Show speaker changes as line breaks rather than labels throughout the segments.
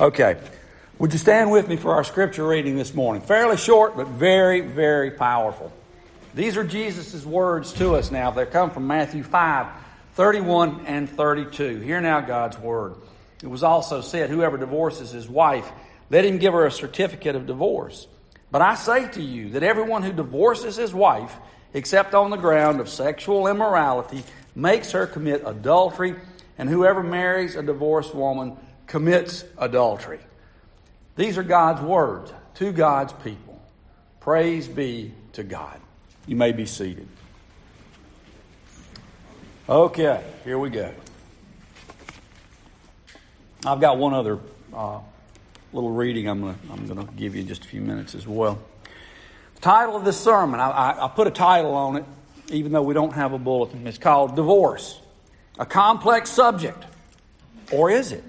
Okay. Would you stand with me for our scripture reading this morning? Fairly short, but very, very powerful. These are Jesus' words to us now. They come from Matthew 5, 31 and 32. Hear now God's word. It was also said, Whoever divorces his wife, let him give her a certificate of divorce. But I say to you that everyone who divorces his wife, except on the ground of sexual immorality, makes her commit adultery, and whoever marries a divorced woman commits adultery. These are God's words to God's people. Praise be to God. You may be seated. Okay, here we go. I've got one other uh, little reading I'm going to I'm to give you just a few minutes as well. The title of this sermon, I, I, I put a title on it, even though we don't have a bulletin. It's called Divorce, a complex subject. Or is it?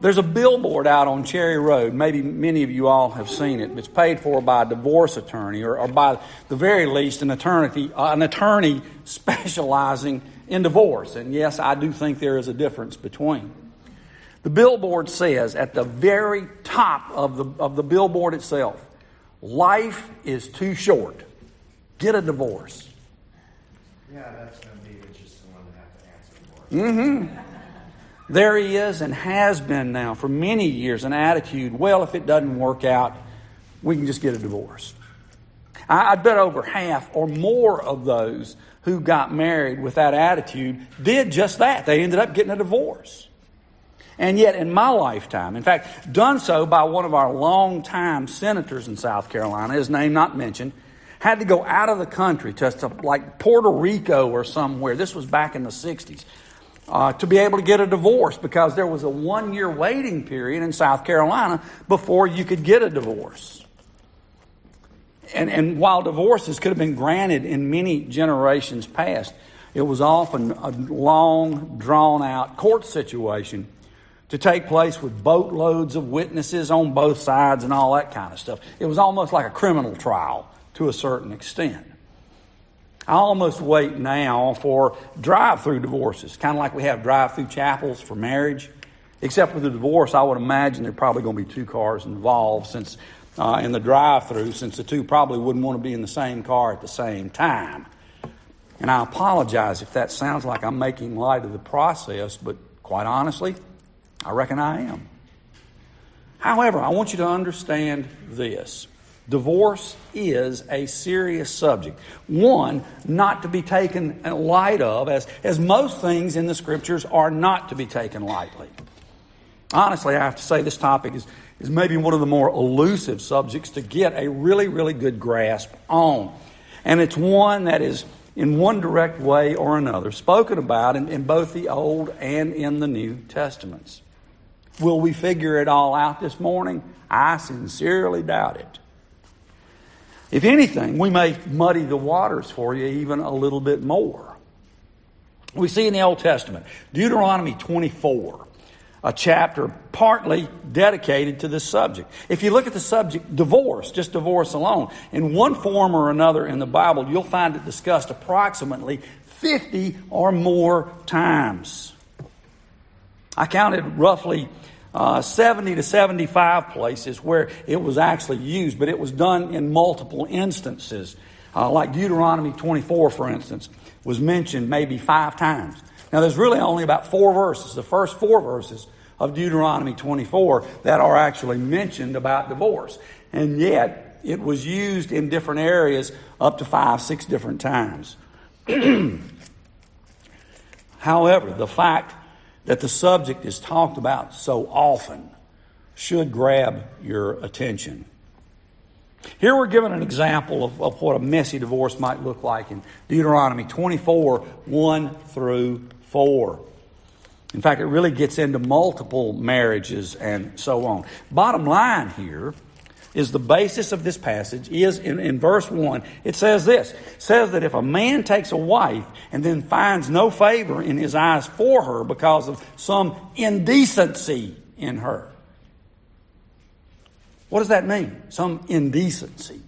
There's a billboard out on Cherry Road. Maybe many of you all have seen it. It's paid for by a divorce attorney, or, or by the very least, an attorney, uh, an attorney specializing in divorce. And yes, I do think there is a difference between. The billboard says at the very top of the, of the billboard itself, life is too short. Get a divorce.
Yeah, that's going to be the just the one to have to answer for.
Mm-hmm. There he is and has been now for many years an attitude, well, if it doesn't work out, we can just get a divorce. I, I bet over half or more of those who got married with that attitude did just that. They ended up getting a divorce. And yet, in my lifetime, in fact, done so by one of our longtime senators in South Carolina, his name not mentioned, had to go out of the country to, to like Puerto Rico or somewhere. This was back in the 60s uh, to be able to get a divorce because there was a one year waiting period in South Carolina before you could get a divorce. And, and while divorces could have been granted in many generations past, it was often a long, drawn out court situation to take place with boatloads of witnesses on both sides and all that kind of stuff. It was almost like a criminal trial to a certain extent. I almost wait now for drive through divorces, kind of like we have drive through chapels for marriage. Except with the divorce, I would imagine there are probably going to be two cars involved since uh, in the drive through, since the two probably wouldn't want to be in the same car at the same time. And I apologize if that sounds like I'm making light of the process, but quite honestly, I reckon I am. However, I want you to understand this. Divorce is a serious subject. One, not to be taken light of, as, as most things in the scriptures are not to be taken lightly. Honestly, I have to say this topic is, is maybe one of the more elusive subjects to get a really, really good grasp on. And it's one that is, in one direct way or another, spoken about in, in both the Old and in the New Testaments. Will we figure it all out this morning? I sincerely doubt it. If anything, we may muddy the waters for you even a little bit more. We see in the Old Testament, Deuteronomy 24, a chapter partly dedicated to this subject. If you look at the subject, divorce, just divorce alone, in one form or another in the Bible, you'll find it discussed approximately 50 or more times. I counted roughly uh, 70 to 75 places where it was actually used, but it was done in multiple instances. Uh, like Deuteronomy 24, for instance, was mentioned maybe five times. Now, there's really only about four verses, the first four verses of Deuteronomy 24, that are actually mentioned about divorce. And yet, it was used in different areas up to five, six different times. However, the fact that the subject is talked about so often should grab your attention. Here we're given an example of, of, what a messy divorce might look like in Deuteronomy 24 1 through 4. In fact, it really gets into multiple marriages and so on. Bottom line here is the basis of this passage is in, in verse 1. It says this. It says that if a man takes a wife and then finds no favor in his eyes for her because of some indecency in her. What does that mean? Some indecency.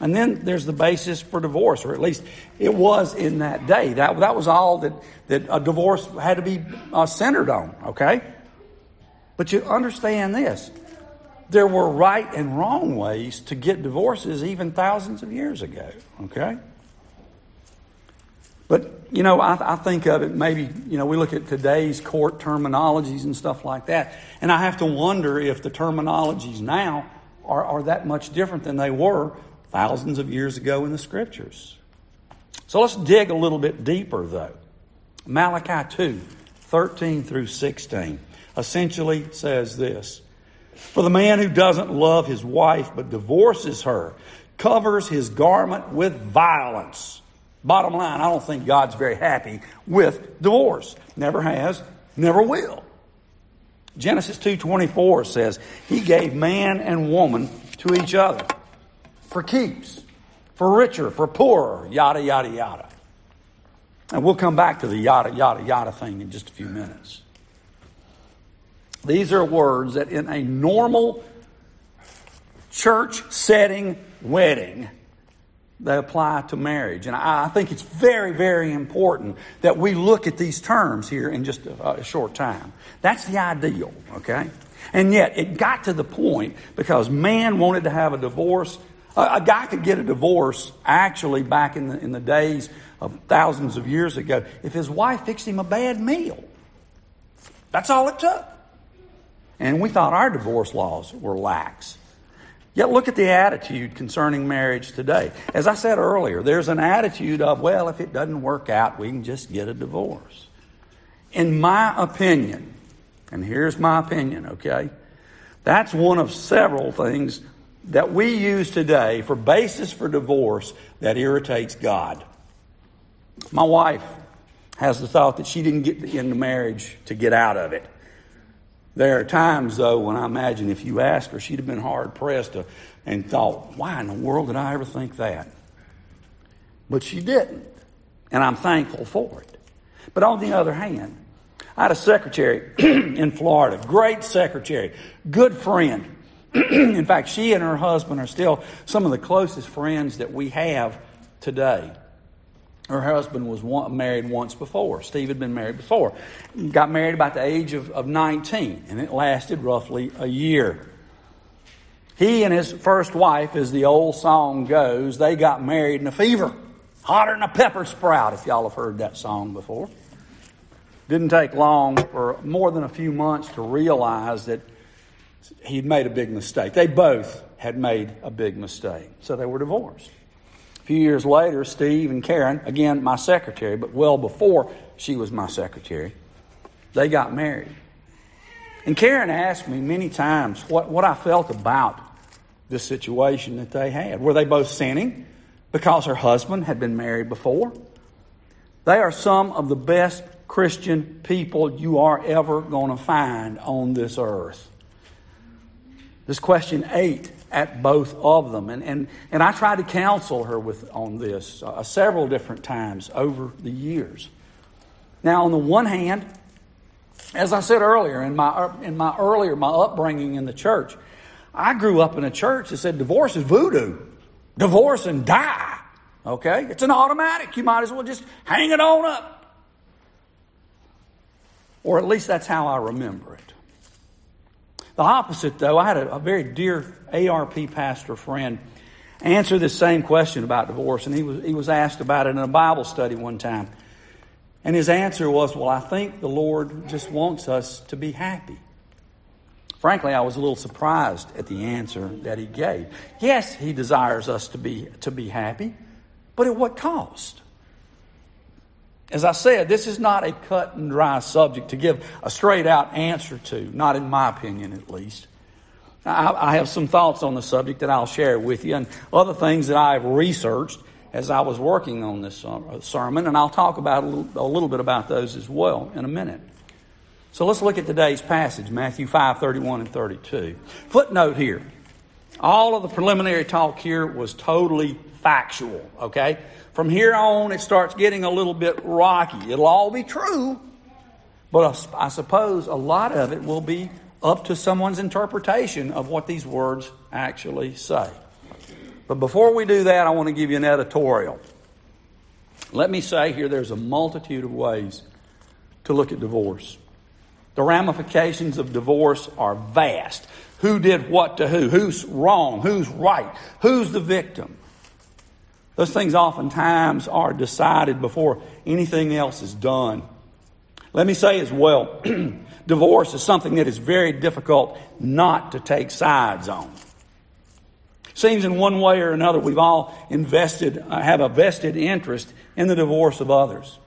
And then there's the basis for divorce, or at least it was in that day. That, that was all that, that a divorce had to be uh, centered on, okay? But you understand this. There were right and wrong ways to get divorces even thousands of years ago, okay? But, you know, I, I, think of it maybe, you know, we look at today's court terminologies and stuff like that, and I have to wonder if the terminologies now are, are that much different than they were thousands of years ago in the scriptures. So let's dig a little bit deeper, though. Malachi 2 13 through 16 essentially says this For the man who doesn't love his wife but divorces her covers his garment with violence. Bottom line, I don't think God's very happy with divorce. Never has, never will. Genesis 2:24 says, "He gave man and woman to each other for keeps, for richer, for poorer, yada yada yada." And we'll come back to the yada yada yada thing in just a few minutes. These are words that in a normal church setting wedding they apply to marriage. And I, think it's very, very important that we look at these terms here in just a, a short time. That's the ideal, okay? And yet, it got to the point because man wanted to have a divorce. A, a guy could get a divorce actually back in the, in the days of thousands of years ago if his wife fixed him a bad meal. That's all it took. And we thought our divorce laws were lax. Yet look at the attitude concerning marriage today. As I said earlier, there's an attitude of, well, if it doesn't work out, we can just get a divorce. In my opinion, and here's my opinion, okay? That's one of several things that we use today for basis for divorce that irritates God. My wife has the thought that she didn't get into marriage to get out of it. There are times, though, when I imagine if you asked her, she'd have been hard pressed to, and thought, why in the world did I ever think that? But she didn't. And I'm thankful for it. But on the other hand, I had a secretary in Florida, great secretary, good friend. in fact, she and her husband are still some of the closest friends that we have today. Her husband was one, married once before. Steve had been married before. Got married about the age of, of 19, and it lasted roughly a year. He and his first wife, as the old song goes, they got married in a fever. Hotter than a pepper sprout, if y'all have heard that song before. Didn't take long for more than a few months to realize that he'd made a big mistake. They both had made a big mistake. So they were divorced. A few years later, Steve and Karen, again, my secretary, but well before she was my secretary, they got married. And Karen asked me many times what, what I felt about this situation that they had. Were they both sinning because her husband had been married before? They are some of the best Christian people you are ever going to find on this earth. This question ate at both of them. And, and, and I tried to counsel her with, on this uh, several different times over the years. Now, on the one hand, as I said earlier, in my, uh, in my earlier, my upbringing in the church, I grew up in a church that said divorce is voodoo. Divorce and die. Okay? It's an automatic. You might as well just hang it on up. Or at least that's how I remember it. The opposite, though, I had a, a very dear ARP pastor friend answer this same question about divorce, and he was, he was asked about it in a Bible study one time. And his answer was, Well, I think the Lord just wants us to be happy. Frankly, I was a little surprised at the answer that he gave. Yes, he desires us to be, to be happy, but at what cost? As I said, this is not a cut and dry subject to give a straight out answer to, not in my opinion at least. I, I have some thoughts on the subject that I'll share with you and other things that I've researched as I was working on this uh, sermon, and I'll talk about a little, a little bit about those as well in a minute. So let's look at today's passage, Matthew 5 31 and 32. Footnote here. All of the preliminary talk here was totally factual, okay? From here on, it starts getting a little bit rocky. It'll all be true, but I suppose a lot of it will be up to someone's interpretation of what these words actually say. But before we do that, I want to give you an editorial. Let me say here there's a multitude of ways to look at divorce. The ramifications of divorce are vast. Who did what to who? Who's wrong? Who's right? Who's the victim? Those things oftentimes are decided before anything else is done. Let me say as well, divorce is something that is very difficult not to take sides on. Seems in one way or another we've all invested, uh, have a vested interest in the divorce of others.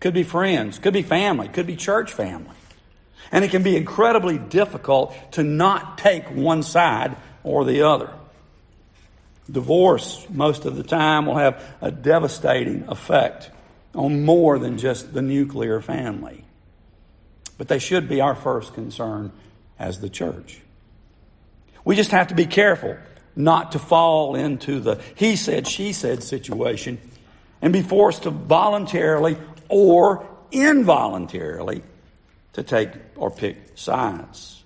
Could be friends, could be family, could be church family. And it can be incredibly difficult to not take one side or the other. Divorce, most of the time, will have a devastating effect on more than just the nuclear family. But they should be our first concern as the church. We just have to be careful not to fall into the he said, she said situation and be forced to voluntarily or involuntarily to take or pick sides.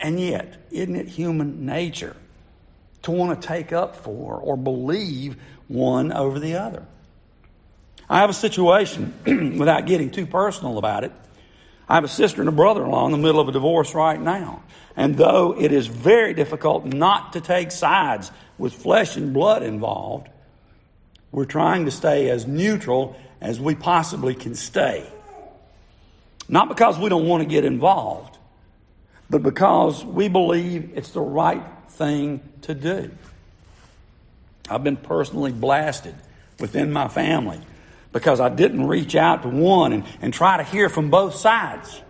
And yet, isn't it human nature to want to take up for or believe one over the other? I have a situation, without getting too personal about it. I have a sister and a brother in law in the middle of a divorce right now. And though it is very difficult not to take sides with flesh and blood involved, we're trying to stay as neutral as we possibly can stay. Not because we don't want to get involved, but because we believe it's the right thing to do. I've been personally blasted within my family because I didn't reach out to one and, and try to hear from both sides.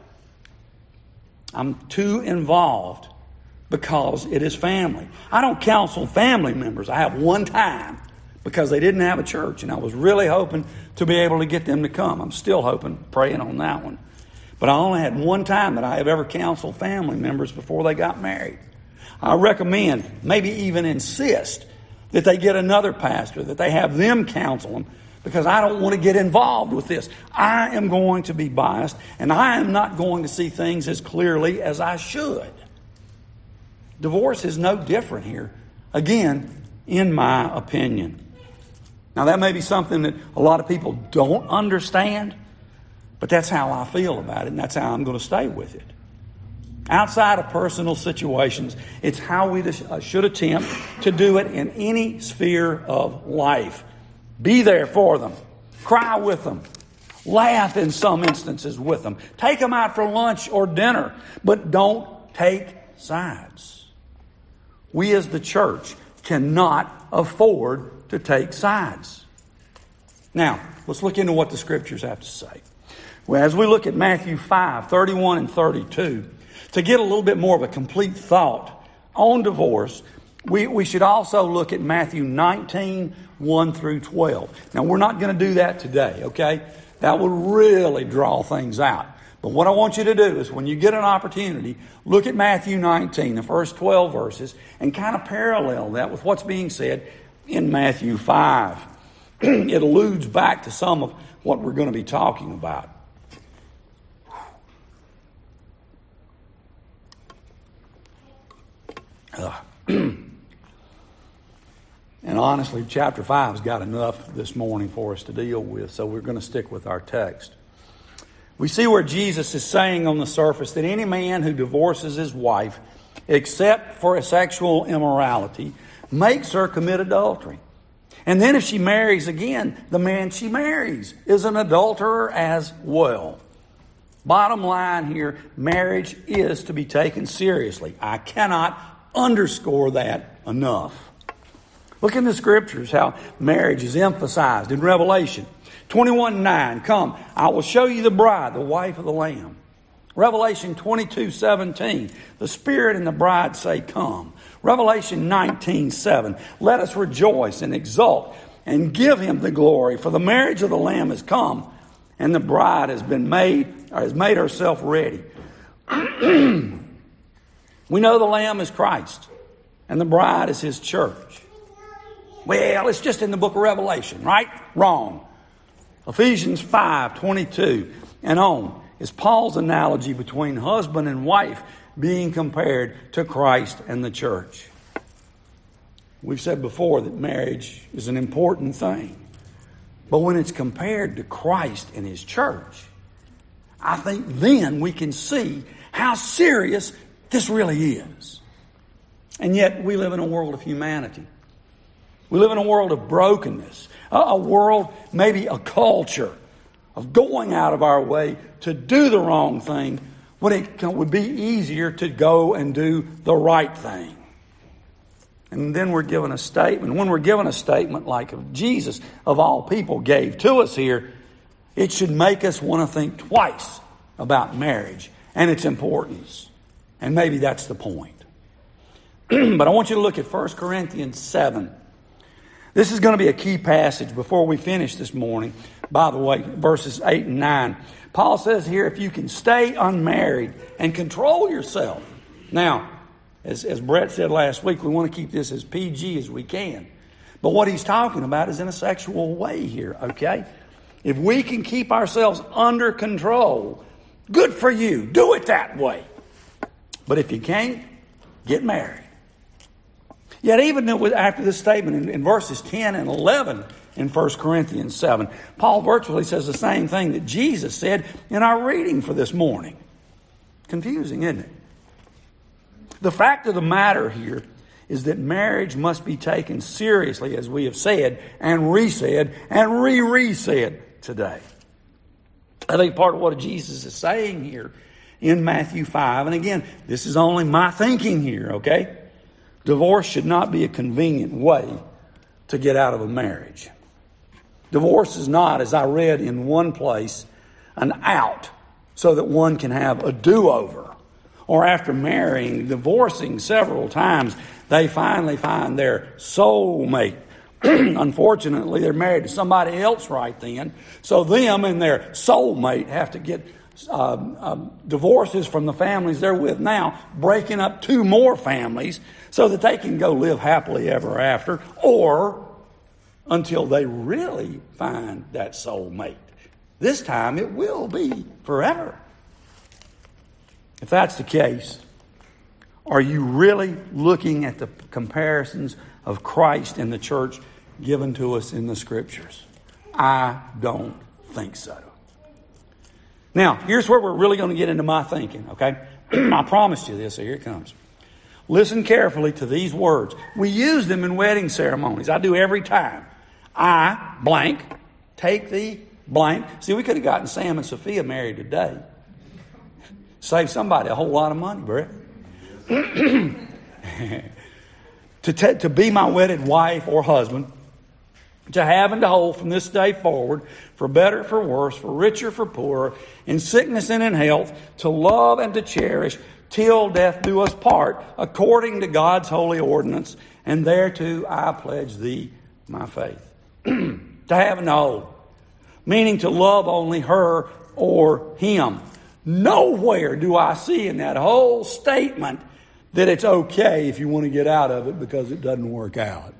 I'm too involved because it is family. I don't counsel family members. I have one time because they didn't have a church, and I was really hoping to be able to get them to come. I'm still hoping, praying on that one. But I only had one time that I have ever counseled family members before they got married. I recommend, maybe even insist, that they get another pastor, that they have them counsel them, because I don't want to get involved with this. I am going to be biased, and I am not going to see things as clearly as I should. Divorce is no different here, again, in my opinion. Now, that may be something that a lot of people don't understand. But that's how I feel about it, and that's how I'm going to stay with it. Outside of personal situations, it's how we uh, should attempt to do it in any sphere of life. Be there for them, cry with them, laugh in some instances with them, take them out for lunch or dinner, but don't take sides. We as the church cannot afford to take sides. Now, let's look into what the scriptures have to say. Well, as we look at Matthew 5, 31 and 32, to get a little bit more of a complete thought on divorce, we, we should also look at Matthew 19, 1 through 12. Now, we're not going to do that today, okay? That would really draw things out. But what I want you to do is when you get an opportunity, look at Matthew 19, the first 12 verses, and kind of parallel that with what's being said in Matthew 5. it alludes back to some of what we're going to be talking about. and honestly, chapter 5 has got enough this morning for us to deal with, so we're going to stick with our text. We see where Jesus is saying on the surface that any man who divorces his wife, except for sexual immorality, makes her commit adultery. And then if she marries again, the man she marries is an adulterer as well. Bottom line here marriage is to be taken seriously. I cannot underscore that enough. Look in the scriptures how marriage is emphasized in Revelation 21 9. Come, I will show you the bride, the wife of the Lamb. Revelation 22 17. The Spirit and the bride say, Come. Revelation 19 7. Let us rejoice and exult and give him the glory, for the marriage of the Lamb has come, and the bride has been made, or has made herself ready. We know the Lamb is Christ, and the bride is His church. Well, it's just in the book of Revelation, right? Wrong. Ephesians 5 22 and on is Paul's analogy between husband and wife being compared to Christ and the church. We've said before that marriage is an important thing. But when it's compared to Christ and His church, I think then we can see how serious this really is. And yet we live in a world of humanity. We live in a world of brokenness, a, world, maybe a culture of going out of our way to do the wrong thing when it would be easier to go and do the right thing. And then we're given a statement. When we're given a statement like Jesus, of all people, gave to us here, it should make us want to think twice about marriage and its importance. And maybe that's the point. but I want you to look at 1 Corinthians 7. This is going to be a key passage before we finish this morning. By the way, verses 8 and 9. Paul says here if you can stay unmarried and control yourself. Now, as, as Brett said last week, we want to keep this as PG as we can. But what he's talking about is in a sexual way here, okay? If we can keep ourselves under control, good for you. Do it that way. But if you can't, get married. Yet, even after this statement in, in verses 10 and 11 in 1 Corinthians 7, Paul virtually says the same thing that Jesus said in our reading for this morning. Confusing, isn't it? The fact of the matter here is that marriage must be taken seriously, as we have said and re-said and re-re-said today. I think part of what Jesus is saying here in Matthew 5, and again, this is only my thinking here, okay? Divorce should not be a convenient way to get out of a marriage. Divorce is not, as I read in one place, an out so that one can have a do over. Or after marrying, divorcing several times, they finally find their soulmate. Unfortunately, they're married to somebody else right then. So them and their soulmate have to get um, um, divorces from the families they're with now, breaking up two more families so that they can go live happily ever after, or until they really find that soulmate. This time it will be forever. If that's the case, are you really looking at the comparisons of Christ and the church given to us in the scriptures? I don't think so. Now, here's where we're really going to get into my thinking, okay? I promised you this, so here it comes. Listen carefully to these words. We use them in wedding ceremonies. I do every time. I, blank, take the blank. See, we could have gotten Sam and Sophia married today. Save somebody a whole lot of money, Brett. to, to be my wedded wife or husband, to have and to hold from this day forward, for better, for worse, for richer, for poorer, in sickness and in health, to love and to cherish, till death do us part, according to God's holy ordinance, and thereto I pledge thee my faith. to have and to hold, meaning to love only her or him. Nowhere do I see in that whole statement that it's okay if you want to get out of it because it doesn't work out.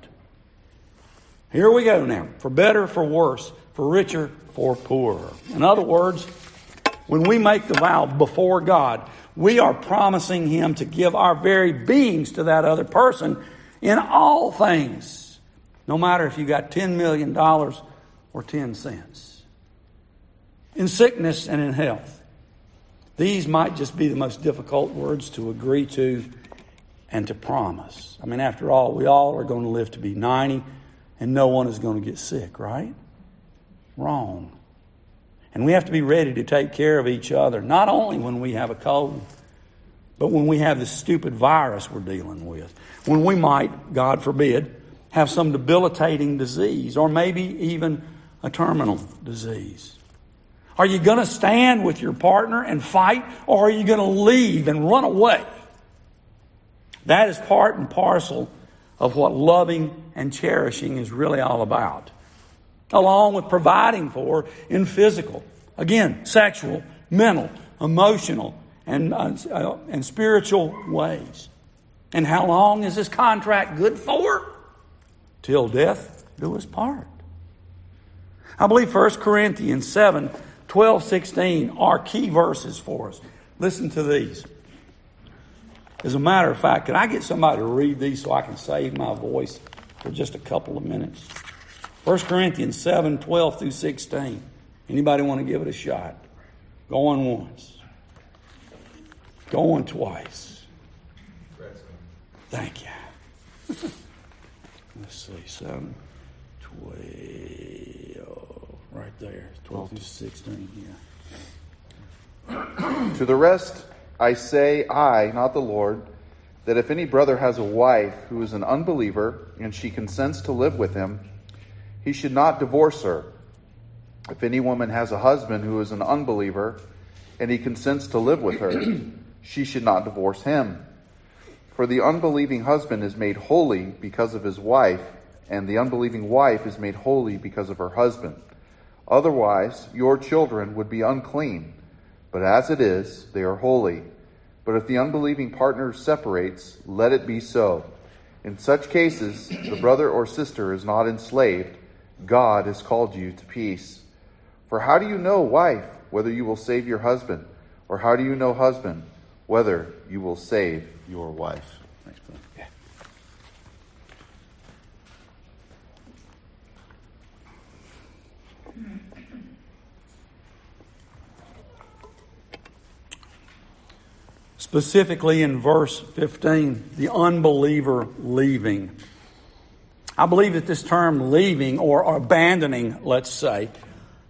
Here we go now. For better, for worse, for richer, for poorer. In other words, when we make the vow before God, we are promising Him to give our very beings to that other person in all things, no matter if you got $10 million or 10 cents. In sickness and in health. These might just be the most difficult words to agree to and to promise. I mean, after all, we all are going to live to be 90 and no one is going to get sick, right? Wrong. And we have to be ready to take care of each other, not only when we have a cold, but when we have this stupid virus we're dealing with. When we might, God forbid, have some debilitating disease or maybe even a terminal disease. Are you going to stand with your partner and fight or are you going to leave and run away? That is part and parcel of what loving and cherishing is really all about, along with providing for in physical, again, sexual, mental, emotional, and, uh, and spiritual ways. And how long is this contract good for? Till death do us part. I believe 1 Corinthians 7 12, 16 are key verses for us. Listen to these. As a matter of fact, can I get somebody to read these so I can save my voice for just a couple of minutes? 1 Corinthians 7 12 through 16. Anybody want to give it a shot? Going once. Going twice. Thank you. Let's see, 7, 12, right there. 12 through 16,
yeah. to the rest, I say, I, not the Lord, that if any brother has a wife who is an unbeliever and she consents to live with him, he should not divorce her. If any woman has a husband who is an unbeliever and he consents to live with her, she should not divorce him. For the unbelieving husband is made holy because of his wife, and the unbelieving wife is made holy because of her husband. Otherwise, your children would be unclean, but as it is, they are holy. But if the unbelieving partner separates, let it be so. In such cases, the brother or sister is not enslaved. God has called you to peace. For how do you know, wife, whether you will save your husband? Or how do you know, husband, whether you will save your wife? Thanks,
yeah. Specifically in verse 15, the unbeliever leaving. I believe that this term leaving or abandoning, let's say,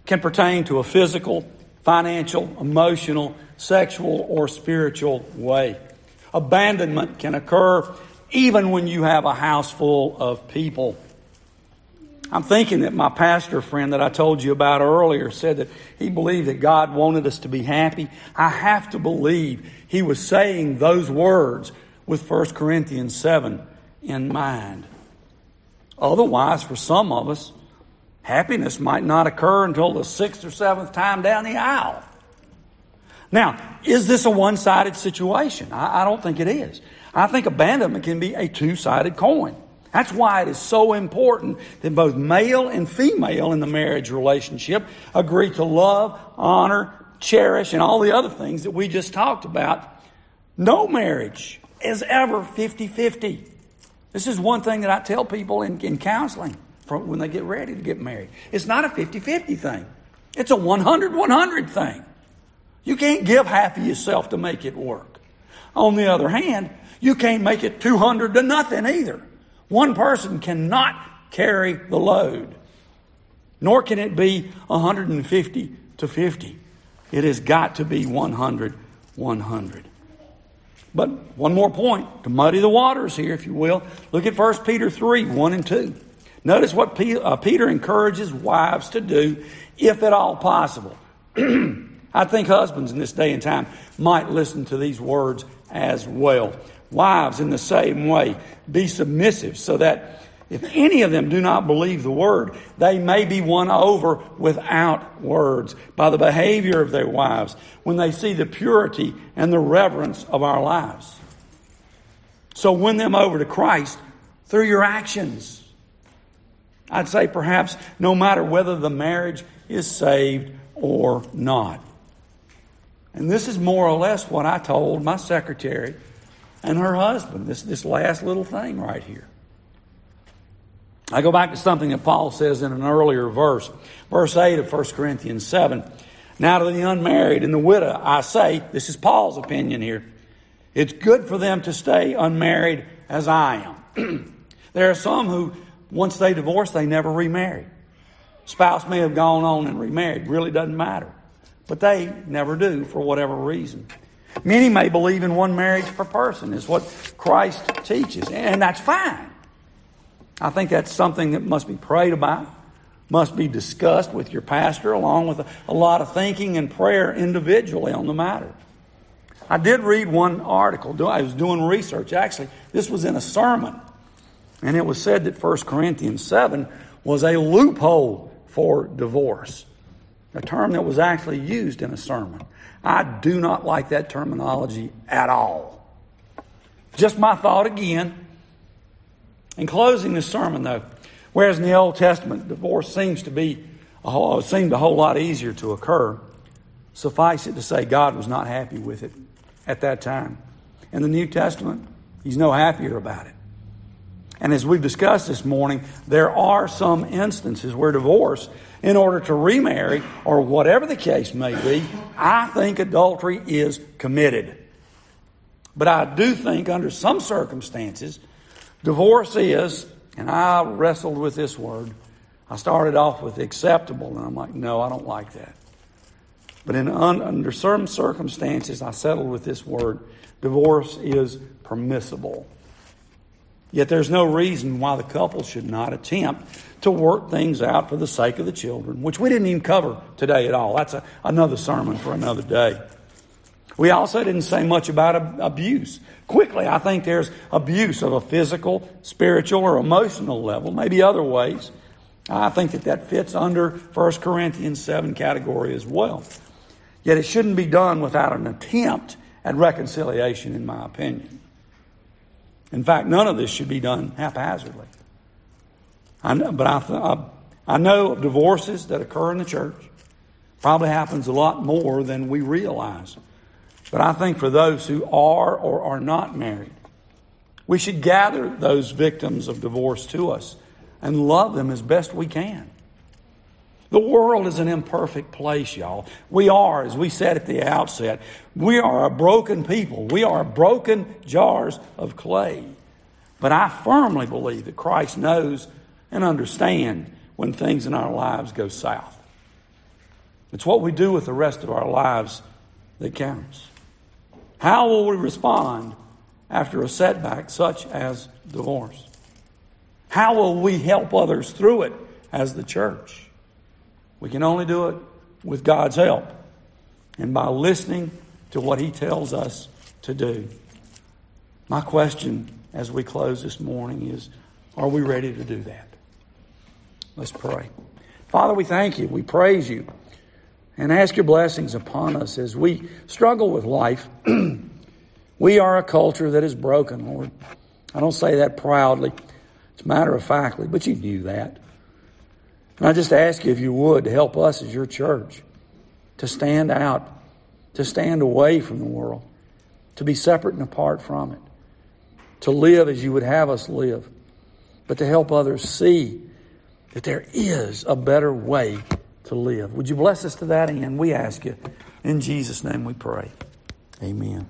can pertain to a physical, financial, emotional, sexual, or spiritual way. Abandonment can occur even when you have a house full of people. I'm thinking that my pastor friend that I told you about earlier said that he believed that God wanted us to be happy. I have to believe he was saying those words with 1 Corinthians 7 in mind. Otherwise, for some of us, Happiness might not occur until the sixth or seventh time down the aisle. Now, is this a one sided situation? I, I, don't think it is. I think abandonment can be a two sided coin. That's why it is so important that both male and female in the marriage relationship agree to love, honor, cherish, and all the other things that we just talked about. No marriage is ever 50 50. This is one thing that I tell people in, in counseling when they get ready to get married. It's not a 50 50 thing, it's a 100 100 thing. You can't give half of yourself to make it work. On the other hand, you can't make it 200 to nothing either. One person cannot carry the load, nor can it be 150 to 50. It has got to be 100 100. But one more point to muddy the waters here, if you will. Look at 1 Peter 3 1 and 2. Notice what uh, Peter encourages wives to do, if at all possible. I think husbands in this day and time might listen to these words as well. Wives, in the same way, be submissive so that if any of them do not believe the word, they may be won over without words by the behavior of their wives when they see the purity and the reverence of our lives. So win them over to Christ through your actions. I'd say perhaps no matter whether the marriage is saved or not. And this is more or less what I told my secretary and her husband, this, this last little thing right here. I go back to something that Paul says in an earlier verse, verse 8 of 1 Corinthians 7. Now to the unmarried and the widow, I say, this is Paul's opinion here, it's good for them to stay unmarried as I am. there are some who once they divorce, they never remarry. Spouse may have gone on and remarried, really doesn't matter. But they never do for whatever reason. Many may believe in one marriage per person, is what Christ teaches, and that's fine. I think that's something that must be prayed about, must be discussed with your pastor, along with a, lot of thinking and prayer individually on the matter. I did read one article. I was doing research. Actually, this was in a sermon and it was said that 1 Corinthians 7 was a loophole for divorce, a term that was actually used in a sermon. I do not like that terminology at all. Just my thought again. In closing this sermon, though, whereas in the Old Testament divorce seems to be a whole, uh, seemed a whole lot easier to occur, suffice it to say God was not happy with it at that time. In the New Testament, He's no happier about it. And as we've discussed this morning, there are some instances where divorce, in order to remarry, or whatever the case may be, I think adultery is committed. But I do think under some circumstances, divorce is, and I wrestled with this word. I started off with acceptable, and I'm like, no, I don't like that. But in un, under certain circumstances, I settled with this word. Divorce is permissible. Yet there's no reason why the couple should not attempt to work things out for the sake of the children, which we didn't even cover today at all. That's a, another sermon for another day. We also didn't say much about abuse. Quickly, I think there's abuse of a physical, spiritual, or emotional level, maybe other ways. I think that that fits under 1 Corinthians 7 category as well. Yet it shouldn't be done without an attempt at reconciliation, in my opinion. In fact, none of this should be done haphazardly. I know, but I, I, I know of divorces that occur in the church. Probably happens a lot more than we realize. But I think for those who are or are not married, we should gather those victims of divorce to us and love them as best we can. The world is an imperfect place, y'all. We are, as we said at the outset, we are a broken people. We are broken jars of clay. But I firmly believe that Christ knows and understands when things in our lives go south. It's what we do with the rest of our lives that counts. How will we respond after a setback such as divorce? How will we help others through it as the church? We can only do it with God's help and by listening to what He tells us to do. My question as we close this morning is Are we ready to do that? Let's pray. Father, we thank you. We praise you and ask your blessings upon us as we struggle with life. we are a culture that is broken, Lord. I don't say that proudly, it's matter of factly, but you knew that. And I just ask you if you would to help us as your church to stand out, to stand away from the world, to be separate and apart from it, to live as you would have us live, but to help others see that there is a better way to live. Would you bless us to that end? We ask you. In Jesus' name we pray. Amen.